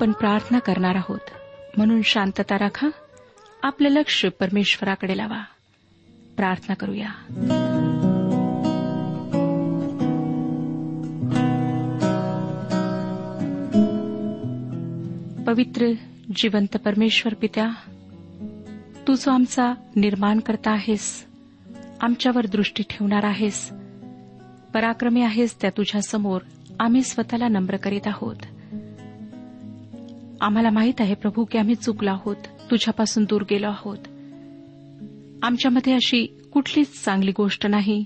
आपण प्रार्थना करणार आहोत. म्हणून शांतता राखा. आपलं लक्ष परमेश्वराकडे लावा. प्रार्थना करूया. पवित्र जिवंत परमेश्वर पित्या तू जो आमचा निर्माण करता आहेस आमच्यावर दृष्टी ठेवणार आहेस पराक्रमी आहेस त्या तुझ्यासमोर आम्ही स्वतःला नम्र करीत आहोत. आम्हाला माहीत आहे प्रभू की आम्ही चुकलो आहोत. तुझ्यापासून दूर गेलो आहोत. आमच्यामध्ये अशी कुठलीच चांगली गोष्ट नाही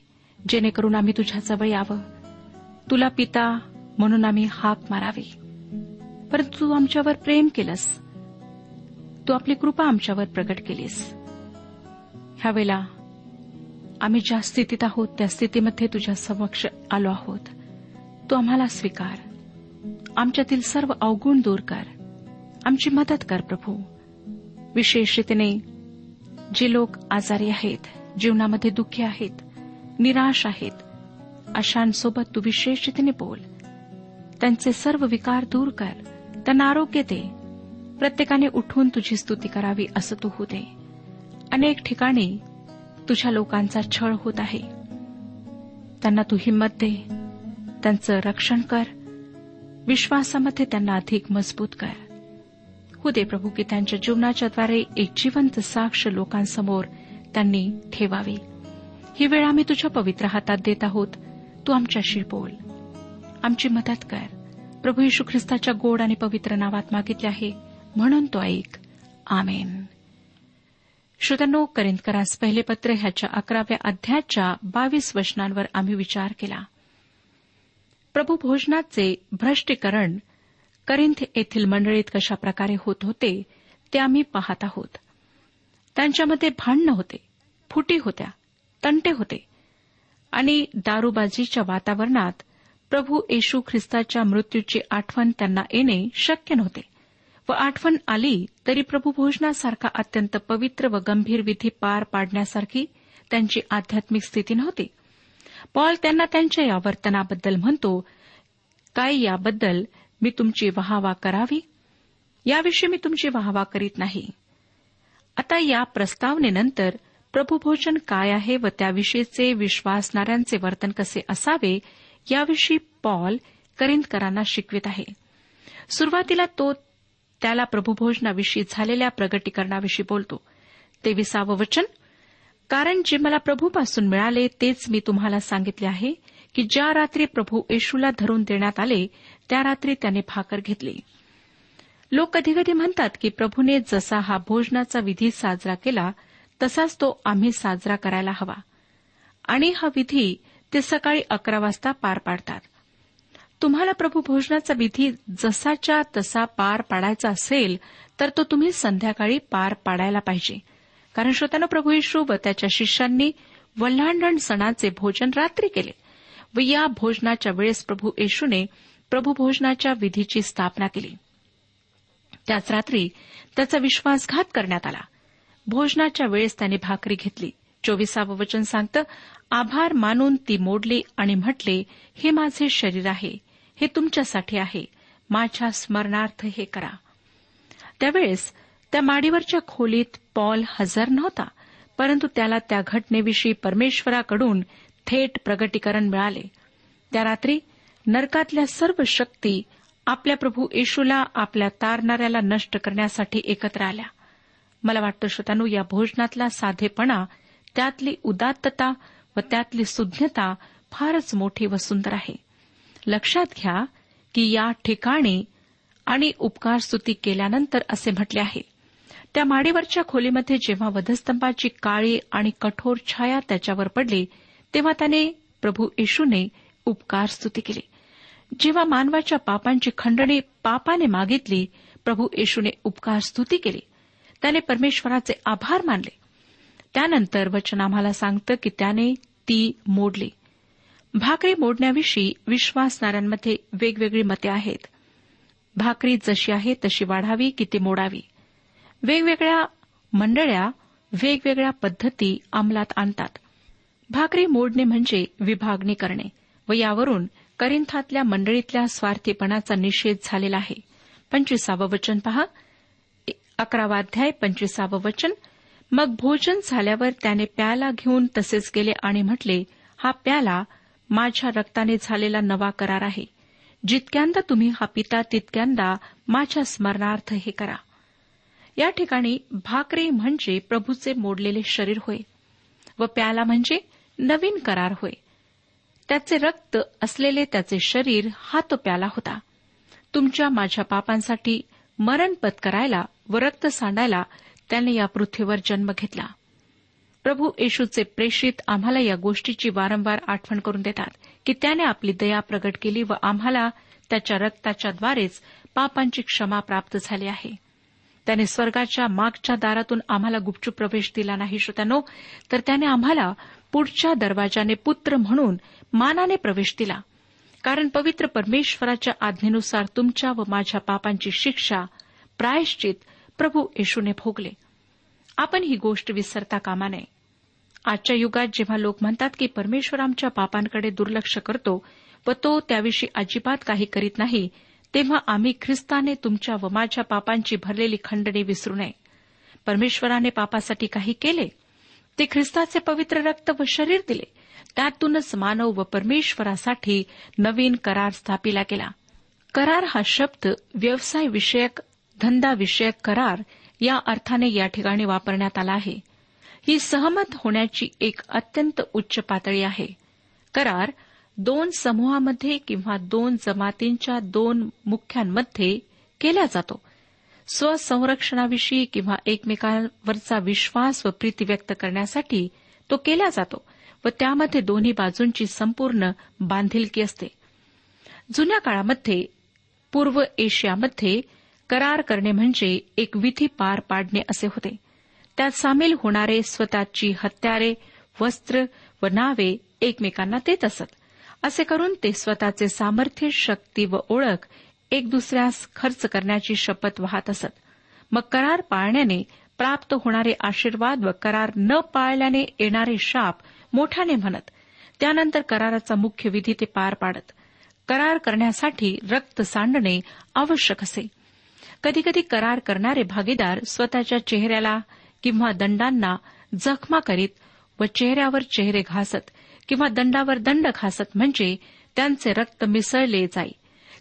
जेणेकरून आम्ही तुझ्याजवळ यावं. तुला पिता म्हणून आम्ही हाक मारावी. परंतु तू आमच्यावर प्रेम केलंस. तू आपली कृपा आमच्यावर प्रकट केलीस. ह्यावेळेला आम्ही ज्या स्थितीत आहोत त्या स्थितीमध्ये तुझ्या समक्ष आलो आहोत. तू आम्हाला स्वीकार. आमच्यातील सर्व अवगुण दूर कर. आमची मदत कर प्रभू विशेषतेने जे लोक आजारी आहेत जीवनामध्ये दुःखी आहेत निराश आहेत अशांसोबत तू विशेषतेने बोल. त्यांचे सर्व विकार दूर कर त्यांना आरोग्य दे. प्रत्येकाने उठून तुझी स्तुती करावी असं तू होऊ दे. अनेक ठिकाणी तुझ्या लोकांचा छळ होत आहे. त्यांना तू हिंमत दे. त्यांचं रक्षण कर. विश्वासामध्ये त्यांना अधिक मजबूत कर. हो दे प्रभू की त्यांच्या जीवनाच्याद्वारे एक जिवंत साक्ष लोकांसमोर त्यांनी ठेवावी. ही वेळ आम्ही तुझ्या पवित्र हातात देत आहोत. तू आमच्याशी बोल. आमची मदत कर. प्रभू यशू ख्रिस्ताच्या गोड आणि पवित्र नावात मागितले आहे. म्हणून तो ऐक. आमेन. श्रोत्यांनो करिंदकरास पहिले पत्र ह्याच्या अकराव्या अध्यायाच्या बावीस वचनांवर आम्ही विचार केला. प्रभू भोजनाचे भ्रष्टीकरण करिंथ येथील मंडळीत कशा प्रकारे होत होते ते आम्ही पाहत आहोत. त्यांच्यामध्ये भांडणं होते फुटी होत्या तंटे होते. आणि दारूबाजीच्या वातावरणात प्रभू येशू ख्रिस्ताच्या मृत्यूची आठवण त्यांना येणे शक्य नव्हते. व आठवण आली तरी प्रभू भोजनासारखा अत्यंत पवित्र व गंभीर विधी पार पाडण्यासारखी त्यांची आध्यात्मिक स्थिती नव्हती. पॉल त्यांना त्यांच्या या वर्तनाबद्दल म्हणतो काय याबद्दल मी तुमची वाहवा करावी? याविषयी मी तुमची वाहवा करीत नाही. आता या प्रस्तावनेनंतर प्रभूभोजन काय आहे व त्याविषयीचे विश्वासणाऱ्यांचे वर्तन कसे असावे याविषयी पॉल करिंदकरांना शिकवित आहे. सुरुवातीला तो त्याला प्रभूभोजनाविषयी झालेल्या प्रगटीकरणाविषयी बोलतो. ते विसावं वचन? कारण जे मला प्रभूपासून मिळाले तेच मी तुम्हाला सांगितले आहे की ज्या रात्री प्रभू येशूला धरून देण्यात आले त्या रात्री त्याने भाकर घेतली. लोक कधीकधी म्हणतात की प्रभूने जसा हा भोजनाचा विधी साजरा केला तसाच तो आम्ही साजरा करायला हवा. आणि हा विधी ते सकाळी अकरा वाजता पार पाडतात. तुम्हाला प्रभू भोजनाचा विधी जसाच्या तसा पार पाडायचा असेल तर तो तुम्ही संध्याकाळी पार पाडायला पाहिजे. कारण श्रोत्यानं प्रभू येशू व त्याच्या शिष्यांनी वल्हांडण सणाचे भोजन रात्री केले व या भोजनाच्या वेळेस प्रभू येशूने प्रभूभोजनाच्या विधीची स्थापना केली. त्याच रात्री त्याचा विश्वासघात करण्यात आला. भोजनाच्या वेळेस त्याने भाकरी घेतली. चोवीसावं वचन सांगतं आभार मानून ती मोडली आणि म्हटले हे माझे शरीर आहे. हे तुमच्यासाठी आहे. माझ्या स्मरणार्थ हे करा. त्यावेळेस त्या माडीवरच्या खोलीत पॉल हजर नव्हता परंतु त्याला त्या घटनेविषयी परमेश्वराकडून थेट प्रगटीकरण मिळाले. त्या रात्री नरकातल्या सर्व शक्ती आपल्या प्रभू येशूला आपल्या तारणाऱ्याला नष्ट करण्यासाठी एकत्र आल्या. मला वाटतं श्रोतानू या भोजनातला साधेपणा त्यातली उदात्तता व त्यातली सुज्ञता फारच मोठी व सुंदर आहे. लक्षात घ्या की या ठिकाणी आणि उपकार स्तुती केल्यानंतर असे म्हटले आहे. त्या माडीवरच्या खोलीमध्ये जेव्हा वधस्तंभाची काळी आणि कठोर छाया त्याच्यावर पडली तेव्हा त्याने प्रभू येशूने उपकार स्तुती केली. जेव्हा मानवाच्या पापांची खंडणी पापाने मागितली प्रभू येशूने उपकार स्तुती केली. त्याने परमेश्वराचे आभार मानले. त्यानंतर वचन आम्हाला सांगतं की त्याने ती मोडली. भाकरी मोडण्याविषयी विश्वासणाऱ्यांमध्ये वेगवेगळी मते आहेत. भाकरी जशी आहे तशी वाढावी की ती मोडावी? वेगवेगळ्या मंडळ्या वेगवेगळ्या पद्धती अंमलात आणतात. भाकरी मोडणे म्हणजे विभागणी करणे व यावरून करिंथातल्या मंडळीतल्या स्वार्थीपणाचा निषेध झालेला आहे. पंचवीसावं वचन पहा. अकरावा अध्याय पंचवीसावं वचन. मग भोजन झाल्यावर त्याने प्याला घेऊन तसेच गेले आणि म्हटले हा प्याला माझ्या रक्ताने झालेला नवा करार आहे. जितक्यांदा तुम्ही हा पिता तितक्यांदा माझ्या स्मरणार्थ हे करा. या ठिकाणी भाकरी म्हणजे प्रभूचे मोडलेले शरीर होय व प्याला म्हणजे नवीन करार होय. त्याचे रक्त असलेले त्याचे शरीर हा तो प्याला होता. तुमच्या माझ्या पापांसाठी मरण पत्करायला व रक्त सांडायला त्याने या पृथ्वीवर जन्म घेतला. प्रभू येशूचे प्रेषित आम्हाला या गोष्टीची वारंवार आठवण करून देतात की त्याने आपली दया प्रगट केली व आम्हाला त्याच्या रक्ताच्याद्वारेच पापांची क्षमा प्राप्त झाली आहे. त्याने स्वर्गाच्या मागच्या दारातून आम्हाला गुपचूप प्रवेश दिला नाही श्रोत्यानो तर त्याने आम्हाला पुढच्या दरवाजाने पुत्र म्हणून मानाने प्रवेश दिला. कारण पवित्र परमेश्वराच्या आज्ञेनुसार तुमच्या व माझ्या पापांची शिक्षा प्रायश्चित प्रभू येशूने भोगले. आपण ही गोष्ट विसरता कामा नये. आजच्या युगात जेव्हा लोक म्हणतात की परमेश्वर आमच्या पापांकडे दुर्लक्ष करतो व तो त्याविषयी अजिबात काही करीत नाही तेव्हा आम्ही ख्रिस्ताने तुमच्या व माझ्या पापांची भरलेली खंडणी विसरू नये. परमेश्वराने पापासाठी काही केले? ते ख्रिस्ताचे पवित्र रक्त व शरीर दिले. त्यातूनच मानव व परमेश्वरासाठी नवीन करार स्थापिला गेला. करार हा शब्द व्यवसाय विषयक धंदाविषयक करार या अर्थाने या ठिकाणी वापरण्यात आला आहे. ही सहमत होण्याची एक अत्यंत उच्च पातळी आहे. करार दोन समूहामध्ये किंवा दोन जमातींच्या दोन मुख्यांमध्ये केला जातो. स्वसंरक्षणाविषयी किंवा एकमेकांवरचा विश्वास व प्रीती व्यक्त करण्यासाठी तो केला जातो. व त्यामध्ये दोन्ही बाजूंची संपूर्ण बांधिलकी असते. जुन्या काळामध्ये पूर्व एशियामध्ये करार करणे म्हणजे एक विधी पार पाडणे असे होते. त्यात सामील होणारे स्वतःची हत्यारे वस्त्र व नावे एकमेकांना देत असत. असे करून ते स्वतःचे सामर्थ्य शक्ती व ओळख एक दुसऱ्यास खर्च करण्याची शपथ वाहत असत. मग करार पाळण्याने प्राप्त होणारे आशीर्वाद व करार न पाळल्याने येणारे शाप मोठ्याने म्हणत त्यानंतर कराराचा मुख्य विधी ते पार पाडत. करार करण्यासाठी रक्त सांडणे आवश्यक असे. कधीकधी करार करणारे भागीदार स्वतःच्या चेहऱ्याला किंवा दंडांना जखमा करीत व चेहऱ्यावर चेहरे घासत किंवा दंडावर दंड घासत म्हणजे त्यांचे रक्त मिसळले जाई.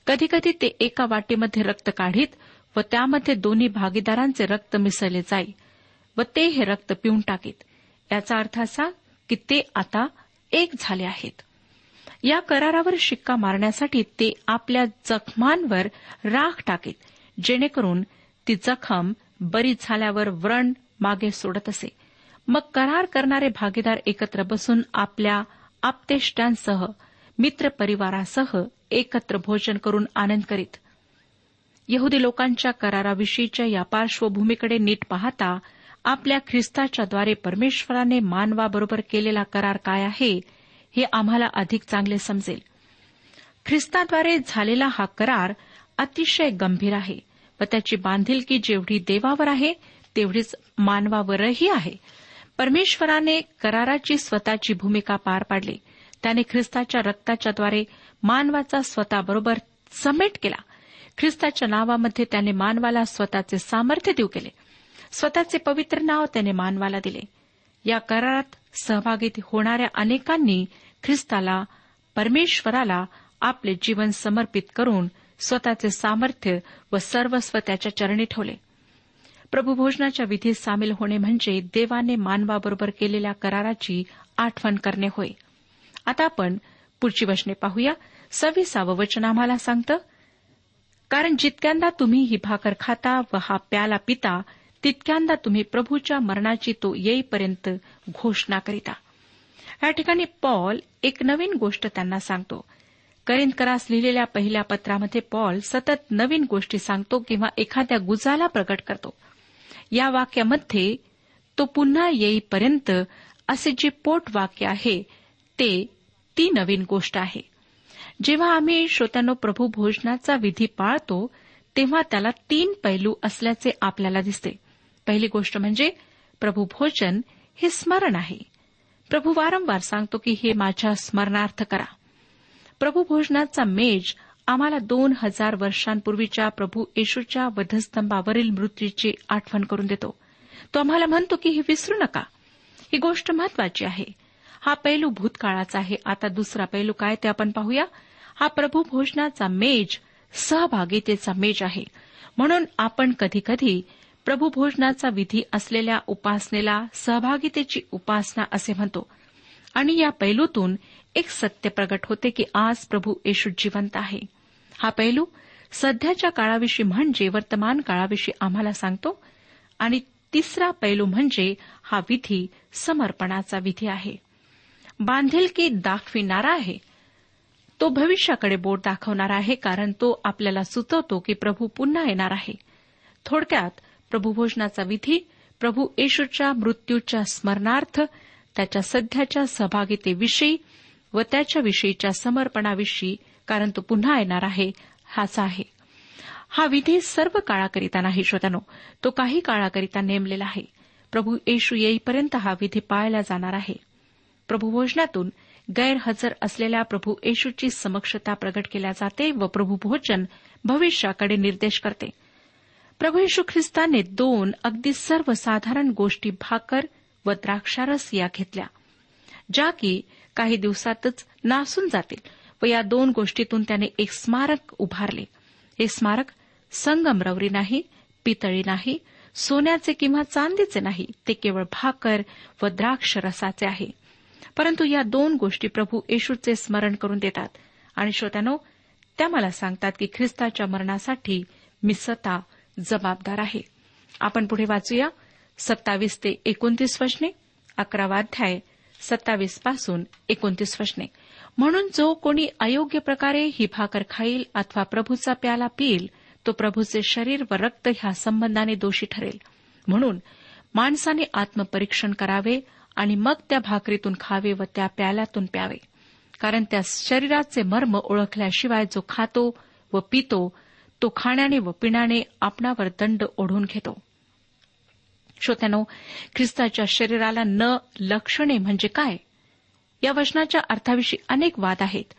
कधीकधी ते एका वाटीमध्ये रक्त काढीत व त्यामध्ये दोन्ही भागीदारांचे रक्त मिसळले जाई व ते हे रक्त पिऊन टाकीत. याचा अर्थ असा की ते आता एक झाले आहेत. या करारावर शिक्का मारण्यासाठी ते आपल्या जखमांवर राख टाकीत जेणेकरून ती जखम बरी झाल्यावर व्रण मागे सोडत असे. मग करार करणारे भागीदार एकत्र बसून आपल्या आप्तेष्टांसह मित्रपरिवारासह एकत्र भोजन करून आनंद करीत. यहुदी लोकांच्या कराराविषयीच्या या पार्श्वभूमीकडे नीट पाहता आपल्या ख्रिस्ताच्याद्वारे परमेश्वराने मानवाबरोबर केलेला करार काय आहे हे आम्हाला अधिक चांगले समजेल. ख्रिस्ताद्वारे झालेला हा करार अतिशय गंभीर आहे व त्याची बांधिलकी जेवढी देवावर आहे तेवढीच मानवावरही आहे. परमेश्वराने कराराची स्वतःची भूमिका पार पाडली. त्याने ख्रिस्ताच्या रक्ताच्याद्वारे मानवाचा स्वतःबरोबर समेट केला. ख्रिस्ताच्या नावामध्ये त्याने मानवाला स्वतःचे सामर्थ्य देऊ केले. स्वतःचे पवित्र नाव त्याने मानवाला दिले. या करारात सहभागी होणाऱ्या अनेकांनी ख्रिस्ताला परमेश्वराला आपले जीवन समर्पित करून स्वतःचे सामर्थ्य व सर्वस्व त्याच्या चरणी ठेवले. प्रभुभोजनाच्या विधीत सामील होणे म्हणजे देवाने मानवाबरोबर केलेल्या कराराची आठवण करणे होय. आता आपण पुढची वचने पाहूया. सव्वीसावं वचन आम्हाला सांगतं कारण जितक्यांदा तुम्ही ही भाकर खाता व हा प्याला पिता तितक्यांदा तुम्ही प्रभूच्या मरणाची तो येईपर्यंत घोषणा करिता. या ठिकाणी पॉल एक नवीन गोष्ट त्यांना सांगतो. करिंदकरास लिहिलेल्या पहिल्या पत्रामध्ये पॉल सतत नवीन गोष्टी सांगतो किंवा एखाद्या गुजाला प्रकट करतो. या वाक्यामध्ये तो पुन्हा येईपर्यंत असे जे पोट वाक्य आहे ते ती नवीन गोष्ट आहे. जेव्हा आम्ही श्रोत्यानो प्रभू भोजनाचा विधी पाळतो तेव्हा त्याला तीन पैलू असल्याचे आपल्याला दिसते. पहिली गोष्ट म्हणजे प्रभू भोजन हे स्मरण आहे. प्रभू वारंवार सांगतो की हे माझ्या स्मरणार्थ करा. प्रभू भोजनाचा मेज आम्हाला दोन हजार वर्षांपूर्वीच्या प्रभू येशूच्या वधस्तंभावरील मृत्यूची आठवण करून देतो. तो आम्हाला म्हणतो की हे विसरू नका. ही गोष्ट महत्वाची आहे. हा पैलू भूतकाळाचा आहे. आता दुसरा पैलू काय ते आपण पाहूया. हा प्रभू भोजनाचा मेज सहभागितेचा मेज आहे. म्हणून आपण कधीकधी प्रभू भोजनाचा विधी असलेल्या उपासनेला सहभागितेची उपासना असे म्हणतो. आणि या पैलूतून एक सत्य प्रगट होते की आज प्रभू येशू जिवंत आहे. हा पैलू सध्याच्या काळाविषयी म्हणजे वर्तमान काळाविषयी आम्हाला सांगतो. आणि तिसरा पैलू म्हणजे हा विधी समर्पणाचा विधी आहे. बांधिलकी दाखविणारा आहे तो भविष्याकडे बोट दाखवणारा आहे कारण तो आपल्याला सुचवतो की प्रभू पुन्हा येणार आहे. थोडक्यात प्रभूभोजनाचा विधी प्रभू येशूच्या मृत्यूच्या स्मरणार्थ त्याच्या सध्याच्या सहभागितेविषयी व त्याच्याविषयीच्या समर्पणाविषयी कारण तो पुन्हा येणार आहे हाच आहे. हा विधी सर्व काळाकरिता नाही श्रोत्यानो तो काही काळाकरिता नेमलेला आहे. प्रभू येशू येईपर्यंत हा विधी पाळला जाणार आहे. प्रभूभोजनातून गैरहजर असलेल्या प्रभू येशूची समक्षता प्रगट केल्या जाते व प्रभू भोजन भविष्याकडे निर्देश करते. प्रभू येशू ख्रिस्ताने दोन अगदी सर्वसाधारण गोष्टी भाकर व द्राक्षारस या घेतल्या ज्या की काही दिवसातच नासून जातील व या दोन गोष्टीतून त्याने एक स्मारक उभारले. हे स्मारक संगमरवरी नाही पितळी नाही सोन्याचे किंवा चांदीचे नाही ते केवळ भाकर व द्राक्ष रसाचे आहे. परंतु या दोन गोष्टी प्रभू येशूचे स्मरण करून देतात. आणि श्रोत्यानो त्या मला सांगतात की ख्रिस्ताच्या मरणासाठी मी स्वतः जबाबदार आहे. आपण पुढे वाचूया. सत्तावीस ते एकोणतीस वचने अकरावा अध्याय सत्तावीसपासून एकोणतीस वचने म्हणून जो कोणी अयोग्य प्रकारे ही भाकर खाईल अथवा प्रभूचा प्याला पिईल तो प्रभूचे शरीर व रक्त ह्या संबंधाने दोषी ठरेल. म्हणून माणसाने आत्मपरीक्षण करावे आणि मग त्या भाकरीतून खावे व त्या प्याल्यातून प्यावे. कारण त्या शरीराचे मर्म ओळखल्याशिवाय जो खातो व पितो तो खाण्याने व पिण्याने आपणावर दंड ओढून घेतो. श्रोत्यानो ख्रिस्ताच्या शरीराला न लक्षणे म्हणजे काय? या वचनाच्या अर्थाविषयी अनेक वाद आहेत.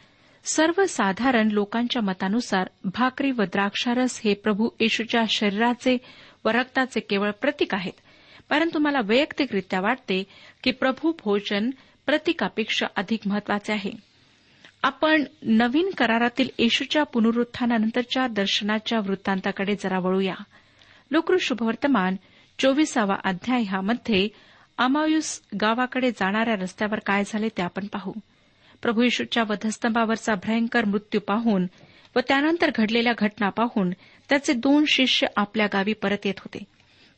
सर्वसाधारण लोकांच्या मतानुसार भाकरी व द्राक्षारस हे प्रभू येशूच्या शरीराचे व रक्ताचे केवळ प्रतीक आहेत. परंतु मला वैयक्तिकरित्या वाटते की प्रभू भोजन प्रतीकापेक्षा अधिक महत्त्वाचे आहे. आपण नवीन करारातील येशूच्या पुनरुत्थानानंतरच्या दर्शनाच्या वृत्तांताकडे जरा वळूया. लोकृ शुभवर्तमान चोवीसावा अध्याय ह्यामध्ये अमायुस गावाकडे जाणाऱ्या रस्त्यावर काय झाले ते आपण पाहू. प्रभू येशूच्या वधस्तंभावरचा भयंकर मृत्यू पाहून व त्यानंतर घडलेल्या घटना पाहून त्याचे दोन शिष्य आपल्या गावी परत येत होते.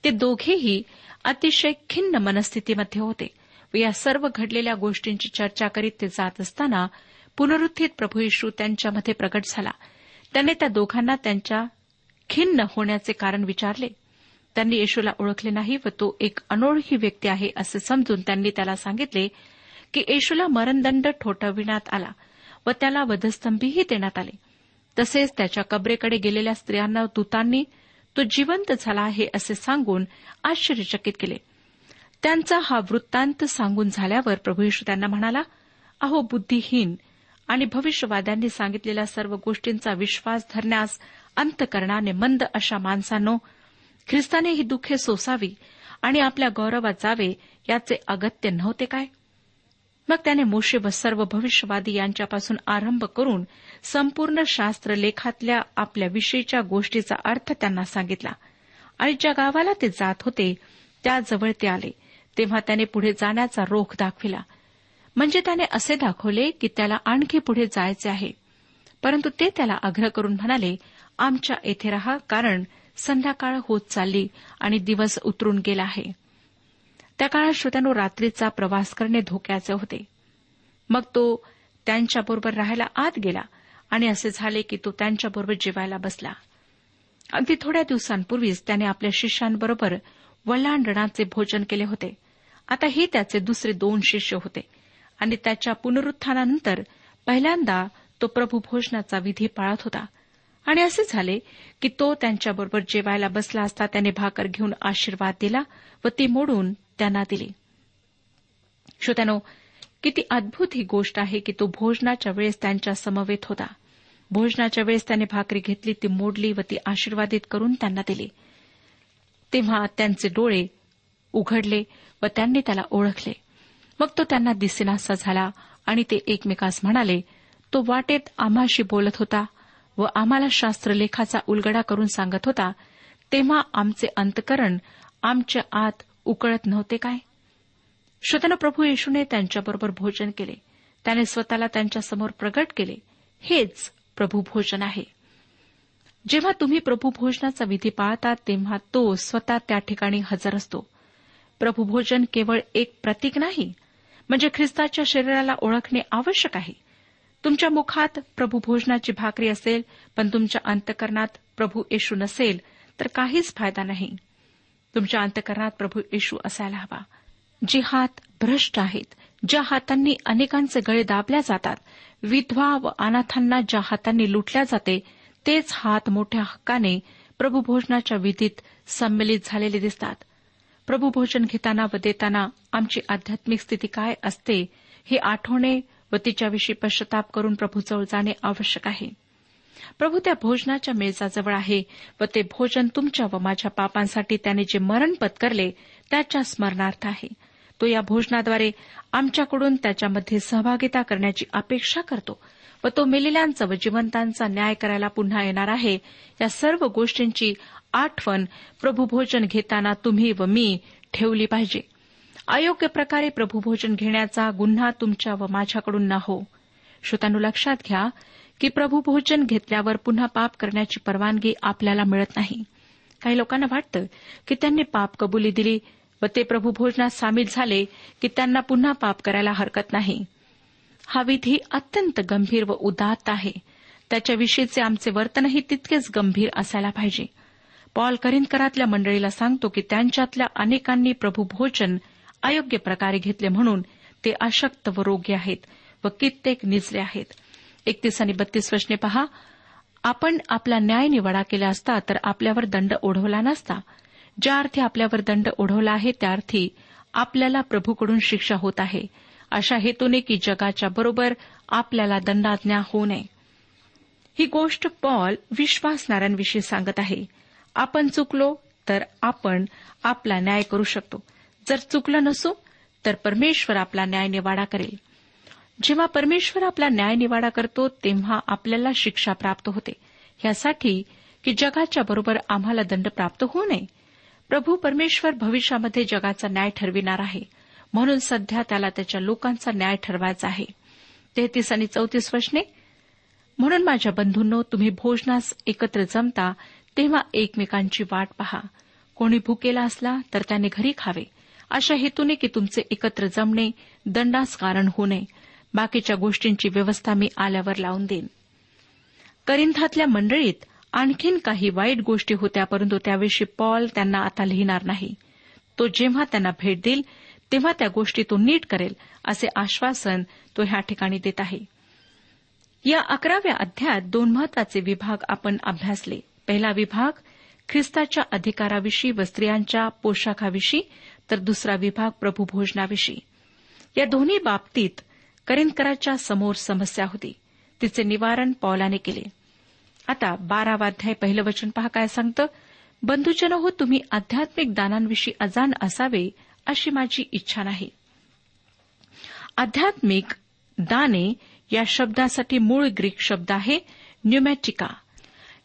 ते दोघेही अतिशय खिन्न मनस्थितीमध्ये होते व या सर्व घडलेल्या गोष्टींची चर्चा करीत ते जात असताना पुनरुत्थित प्रभू येशू त्यांच्यामध्ये प्रकट झाला. त्याने त्या दोघांना त्यांच्या खिन्न होण्याचे कारण विचारले. त्यांनी येशूला ओळखले नाही व तो एक अनोळखी व्यक्ती आहे असे समजून त्यांनी त्याला सांगितले की येशूला मरणदंड ठोठविण्यात आला व त्याला वधस्तंभीही देण्यात आले. तसेच त्याच्या कबरेकडे गेलेल्या स्त्रियांना दूतांनी तो जिवंत झाला आहे असे सांगून आश्चर्यचकित केले. त्यांचा हा वृत्तांत सांगून झाल्यावर प्रभू येशू त्यांना म्हणाला अहो बुद्धिहीन आणि भविष्यवाद्यांनी सांगितलेल्या सर्व गोष्टींचा विश्वास धरण्यास अंतकरणाने मंद अशा माणसांनो ख्रिस्ताने ही दुःखे सोसावी आणि आपल्या गौरवात जावे याचे अगत्य नव्हते काय? मग त्याने मोशे व सर्व भविष्यवादी यांच्यापासून आरंभ करून संपूर्ण शास्त्र लेखातल्या आपल्या विषयीच्या गोष्टीचा अर्थ त्यांना सांगितला. आणि ज्या गावाला ते जात होते त्याजवळ ते आले. तेव्हा त्याने पुढे जाण्याचा रोख दाखविला. म्हणजे त्याने असे दाखवले की त्याला आणखी पुढे जायचे आहे. परंतु ते त्याला आग्रह करून म्हणाले आमच्या येथे रहा कारण संध्याकाळ होत चालली आणि दिवस उतरून गेला आहे. त्या काळात श्रोत्यानो रात्रीचा प्रवास करणे धोक्याचे होते. मग तो त्यांच्याबरोबर राहायला आत गेला आणि असे झाले की तो त्यांच्याबरोबर जेवायला बसला. अगदी थोड्या दिवसांपूर्वीच त्याने आपल्या शिष्यांबरोबर वल्लांडणाचे भोजन केले होते. आता हे त्याचे दुसरे दोन शिष्य होते. आणि त्याच्या पुनरुत्थानानंतर पहिल्यांदा तो प्रभू भोजनाचा विधी पाळत होता. आणि असे झाले की तो त्यांच्याबरोबर जेवायला बसला असता त्याने भाकर घेऊन आशीर्वाद दिला व ती मोडून त्यांना दिली. श्रोत्यानो किती अद्भुत ही गोष्ट आहे की तो भोजनाच्या वेळेस त्यांच्या समवेत होता. भोजनाच्या वेळेस त्याने भाकरी घेतली ती मोडली व ती आशीर्वादित करून त्यांना दिली. तेव्हा त्यांचे डोळे उघडले व त्यांनी त्याला ओळखले. मग तो त्यांना दिसेनासा झाला आणि ते एकमेकास म्हणाले तो वाटेत आम्हाशी बोलत होता व आम्हाला शास्त्रलेखाचा उलगडा करून सांगत होता तेव्हा आमचे अंतकरण आमच्या आत उकळत नव्हते काय? श्रोतन प्रभू येशूने त्यांच्याबरोबर भोजन केले. त्याने स्वतःला त्यांच्यासमोर प्रगट केले. हेच प्रभू भोजन आहे. जेव्हा तुम्ही प्रभू भोजनाचा विधी पाळता तेव्हा तो स्वतः त्या ठिकाणी हजर असतो. प्रभू भोजन केवळ एक प्रतीक नाही म्हणजे ख्रिस्ताच्या शरीराला ओळखणे आवश्यक आहे. तुमच्या मुखात प्रभू भोजनाची भाकरी असेल पण तुमच्या अंतकरणात प्रभू येशू नसेल तर काहीच फायदा नाही. तुमच्या अंतकरणात प्रभू येशू असायला हवा. जे हात भ्रष्ट आहेत ज्या हातांनी अनेकांचे गळे दाबल्या जातात विधवा व अनाथांना ज्या हातांनी लुटल्या जाते तेच हात मोठ्या हक्काने प्रभू भोजनाच्या विधीत संमेलित झालेले दिसतात. प्रभू भोजन घेताना व देताना आमची आध्यात्मिक स्थिती काय असते हे आठवणे व तिच्याविषयी पश्चाताप करून प्रभूजवळ जाणे आवश्यक आहे. प्रभू त्या भोजनाच्या मेजाजवळ आहे व ते भोजन तुमच्या व माझ्या पापांसाठी त्याने जे मरण पत्करले त्याच्या स्मरणार्थ आहे. तो या भोजनाद्वारे आमच्याकडून त्याच्यामध्ये सहभागिता करण्याची अपेक्षा करतो व तो मेलेल्यांचा व जिवंतांचा न्याय करायला पुन्हा येणार आहे या सर्व गोष्टींची आठवण प्रभूभोजन घेताना तुम्ही व मी ठेवली पाहिजे. अयोग्य प्रकारे प्रभूभोजन घेण्याचा गुन्हा तुमच्या व माझ्याकडून न हो श्रोतांनो लक्षात घ्या की प्रभूभोजन घेतल्यावर पुन्हा पाप करण्याची परवानगी आपल्याला मिळत नाही. काही लोकांना वाटतं की त्यांनी पाप कबुली दिली व ते प्रभूभोजनात सामील झाले की त्यांना पुन्हा पाप करायला हरकत नाही. हा विधी अत्यंत गंभीर व उदात्त आहे. त्याच्याविषयीचे आमचे वर्तनही तितकेच गंभीर असायला पाहिजे. पॉल करिंदकरातल्या मंडळीला सांगतो की त्यांच्यातल्या अनेकांनी प्रभू भोजन अयोग्य प्रकारे घेतले म्हणून ते अशक्त व रोगी आहेत व कित्येक निजले आहेत. एकतीस आणि बत्तीस वचने पहा. आपण आपला न्याय निवाडा केला असता तर आपल्यावर दंड ओढवला नसता. ज्या अर्थी आपल्यावर दंड ओढवला आहे त्या अर्थी आपल्याला प्रभूकडून शिक्षा होत आहे. अशा हेतूने की जगाच्या बरोबर आपल्याला दंडाज्ञा होऊ नये. ही गोष्ट पॉल विश्वासणाऱ्यांविषयी सांगत आहे. आपण चुकलो तर आपण आपला न्याय करू शकतो. जर चुकलं नसू तर परमेश्वर आपला न्याय निवाडा करेल. जेव्हा परमेश्वर आपला न्याय निवाडा करतो तेव्हा आपल्याला शिक्षा प्राप्त होते. यासाठी की जगाच्या बरोबर आम्हाला दंड प्राप्त होऊ नये. प्रभू परमेश्वर भविष्यामध्ये जगाचा न्याय ठरविणार आहे. म्हणून सध्या त्याला त्याच्या लोकांचा न्याय ठरवायचा आहे. तेहतीस आणि चौतीस वचने. म्हणून माझ्या बंधूंनो तुम्ही भोजनास एकत्र जमता तेव्हा एकमेकांची वाट पहा. कोणी भुकेला असला तर त्याने घरी खावे. अशा हेतूने की तुमचे एकत्र जमणे दंडास कारण होऊ नये बाकीच्या गोष्टींची व्यवस्था मी आल्यावर लावून देईन. करिंथातल्या मंडळीत आणखीन काही वाईट गोष्टी होत्या परंतु त्याविषयी पॉल त्यांना आता लिहिणार नाही. तो जेव्हा त्यांना भेट देईल तेव्हा त्या गोष्टी तो नीट करेल असे आश्वासन तो ह्या ठिकाणी देत आहे. या अकराव्या अध्यायात दोन महत्त्वाचे विभाग आपण अभ्यासले. पहिला विभाग ख्रिस्ताच्या अधिकाराविषयी व स्त्रियांच्या पोशाखाविषयी तर दुसरा विभाग प्रभुभोजनाविषयी या दोन्ही बाबतीत करिंदकराच्या समोर समस्या होती. तिचे निवारण पौलाने केले. आता बारावा अध्याय पहिलं वचन पहा काय सांगतं? बंधुजन हो तुम्ही आध्यात्मिक दानांविषयी अजाण असावे अशी माझी इच्छा नाही. आध्यात्मिक दाने या शब्दासाठी मूळ ग्रीक शब्द आहे न्युमॅटिका.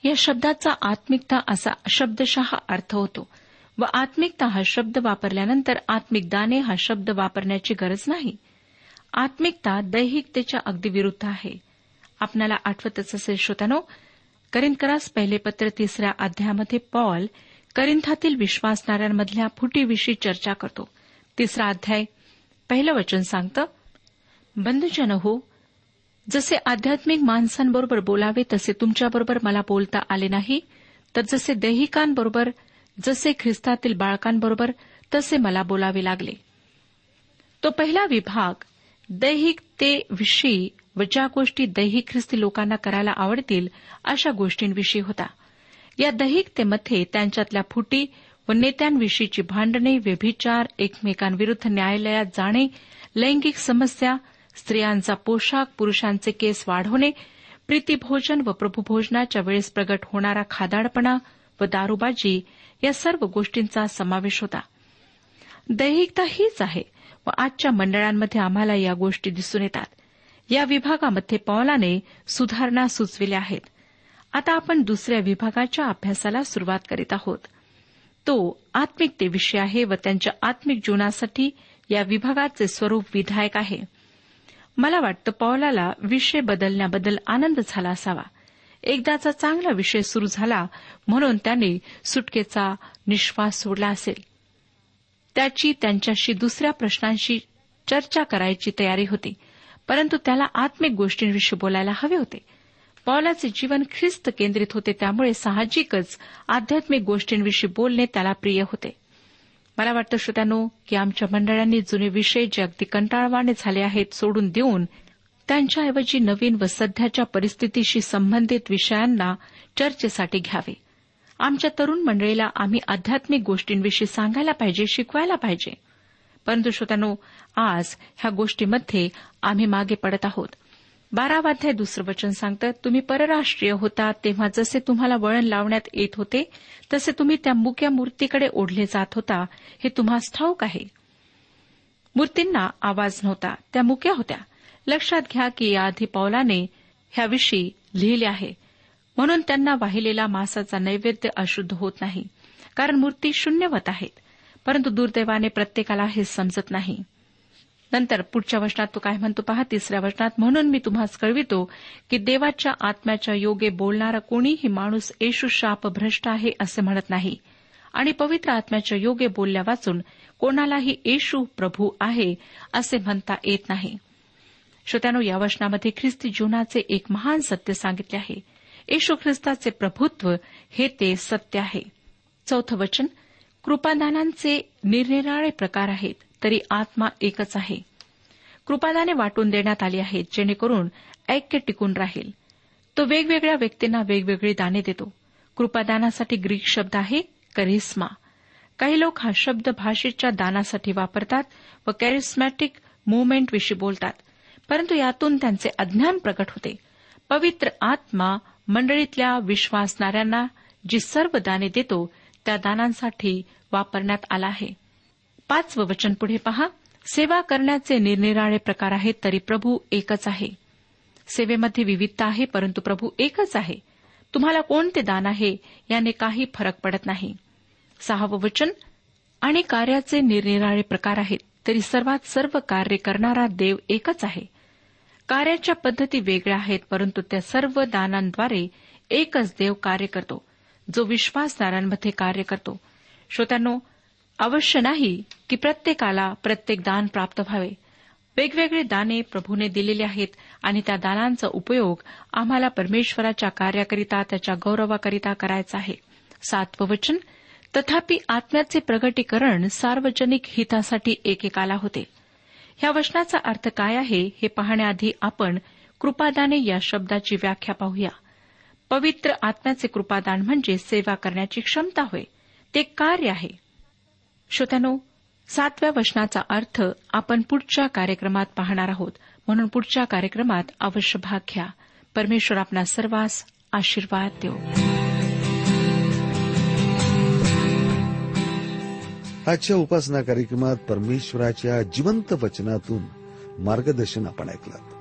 या शब्दाचा आत्मिकता असा शब्दशः अर्थ होतो. व आत्मिकता हा शब्द वापरल्यानंतर आत्मिक दाने हा शब्द वापरण्याची गरज नाही. आत्मिकता दैहिकतेच्या अगदी विरुद्ध आहे. आपल्याला आठवतच असेल श्रोतानो करिंदकरास पहिले पत्र तिसऱ्या अध्यायामध्ये पॉल करिंथातील विश्वासणाऱ्यांमधल्या फुटीविषयी चर्चा करतो. तिसरा अध्याय पहिलं वचन सांगतं बंधुजन हो जसे आध्यात्मिक माणसांबरोबर बोलावे तसे तुमच्याबरोबर मला बोलता आले नाही. तर जसे दैहिकांबरोबर जसे ख्रिस्तातील बाळकांबरोबर तसे मला बोलावे लागले. तो पहिला विभाग दैहिकतेविषयी व ज्या गोष्टी दैहिक ख्रिस्ती लोकांना करायला आवडतील अशा गोष्टींविषयी होता. या दैहिकतेमध्ये त्यांच्यातल्या फुटी व नेत्यांविषयीची भांडणे व्यभिचार एकमेकांविरुद्ध न्यायालयात जाणे लैंगिक समस्या स्त्रियांचा पोशाख पुरुषांचे केस वाढवणे प्रीतीभोजन व प्रभुभोजनाच्या वेळेस प्रगट होणारा खादाडपणा व दारूबाजी या सर्व गोष्टींचा समावेश होता. दैहिकता हीच आहे व आजच्या मंडळांमध्ये आम्हाला या गोष्टी दिसून येतात. या विभागामध्ये पौलाने सुधारणा सुचविल्या आहेत. आता आपण दुसऱ्या विभागाच्या अभ्यासाला सुरुवात करीत आहोत. तो आत्मिकतेविषयी आहे व त्यांच्या आत्मिक जीवनासाठी या विभागाचे स्वरूप विधायक आहे. मला वाटतं पौलाला विषय बदलण्याबद्दल आनंद झाला असावा. एकदाचा चांगला विषय सुरू झाला म्हणून त्याने सुटकेचा निश्वास सोडला असेल. त्याची त्यांच्याशी दुसऱ्या प्रश्नांशी चर्चा करायची तयारी होती परंतु त्याला आत्मिक गोष्टींविषयी बोलायला हवे होते. पौलाचे जीवन ख्रिस्त केंद्रित होते त्यामुळे साहजिकच आध्यात्मिक गोष्टींविषयी बोलणे त्याला प्रिय होते. मला वाटतं श्रोत्यानो की आमच्या मंडळांनी जुने विषय जे अगदी कंटाळवाणे झाले आहेत सोडून देऊन त्यांच्याऐवजी नवीन व सध्याच्या परिस्थितीशी संबंधित विषयांना चर्चेसाठी घ्यावे. आमच्या तरुण मंडळीला आम्ही आध्यात्मिक गोष्टींविषयी सांगायला पाहिजे शिकवायला पाहिजे. परंतु श्रोत्यानो आज ह्या गोष्टीमध्ये आम्ही मागे पडत आहोत. बारावाध्याय दुसरं वचन सांगतं तुम्ही परराष्ट्रीय होता तेव्हा जसे तुम्हाला वळण लावण्यात येत होते तसे तुम्ही त्या मुक्या मूर्तीकडे ओढले जात होता. हे तुम्हास ठाऊक आहे. मूर्तींना आवाज नव्हता त्या मुक्या होत्या. लक्षात घ्या की याआधी पौलाने ह्याविषयी लिहिले आहे. म्हणून त्यांना वाहिलेला मासाचा नैवेद्य अशुद्ध होत नाही कारण मूर्ती शून्यवत आहेत परंतु दुर्दैवाने प्रत्येकाला हे समजत नाही. नंतर पुढच्या वचनात तो काय म्हणतो पहा तिसऱ्या वचनात म्हणून मी तुम्हाला कळवितो की देवाच्या आत्म्याच्या योगे बोलणारा कोणीही माणूस येशू शाप भ्रष्ट आहे असे म्हणत नाही. आणि पवित्र आत्म्याच्या योगे बोलल्या वाचून कोणालाही येशू प्रभू आहे असे म्हणता येत नाही. श्रोत्यानो या वचनामध्ये ख्रिस्ती जीवनाचे एक महान सत्य सांगितले आहे. येशू ख्रिस्ताचे प्रभुत्व हे ते सत्य आहे. चौथं वचन कृपादानांचे निरनिराळे प्रकार आहेत तरी आत्मा एकच आहे. कृपादाने वाटून देण्यात आली आहेत जेणेकरून ऐक्य टिकून राहील. तो वेगवेगळ्या व्यक्तींना वेगवेगळी दाने देतो. कृपादानासाठी ग्रीक शब्द आहे करिस्मा. काही लोक हा शब्द भाषेच्या दानासाठी वापरतात व कॅरिस्मॅटिक मुवमेंटविषयी बोलतात परंतु यातून त्यांचे अज्ञान प्रकट होते. पवित्र आत्मा मंडळीतल्या विश्वासणाऱ्यांना जी सर्व दाने देतो त्या दानांसाठी वापरण्यात आला आहे. पाचवं वचन पुढे पहा. सेवा करण्याचे निरनिराळे प्रकार आहेत तरी प्रभू एकच आहे. सेवेमध्ये विविधता आहे परंतु प्रभू एकच आहे. तुम्हाला कोणते दान आहे याने काही फरक पडत नाही. सहावं वचन. आणि कार्याचे निरनिराळे प्रकार आहेत तरी सर्वात सर्व कार्य करणारा देव एकच आहे. कार्याच्या पद्धती वेगळ्या आहेत परंतु त्या सर्व दानांद्वारे एकच देव कार्य करतो. जो विश्वासदारांमध्ये कार्य करतो. श्रोत्यांनो अवश्य नाही की प्रत्येकाला प्रत्येक दान प्राप्त व्हावे. वेगवेगळे दाने प्रभूने दिलेले आहेत आणि त्या दानांचा उपयोग आम्हाला परमेश्वराच्या कार्याकरिता त्याच्या गौरवाकरिता करायचा आहे. सातवं वचन तथापि आत्म्याचे प्रगटीकरण सार्वजनिक हितासाठी एकेकाला होते. ह्या वचनाचा अर्थ काय आहे हे पाहण्याआधी आपण कृपादाने या शब्दाची व्याख्या पाहूया. पवित्र आत्म्याचे कृपादान म्हणजे सेवा करण्याची क्षमता होय. ते कार्य आहे. श्रोत्यानो सातव्या वचनाचा अर्थ आपण पुढच्या कार्यक्रमात पाहणार आहोत. म्हणून पुढच्या कार्यक्रमात अवश्य भाग घ्या. परमेश्वर आपला सर्वांस आशीर्वाद देऊ आजच्या उपासना कार्यक्रमात परमेश्वराच्या जिवंत वचनातून मार्गदर्शन आपण ऐकलं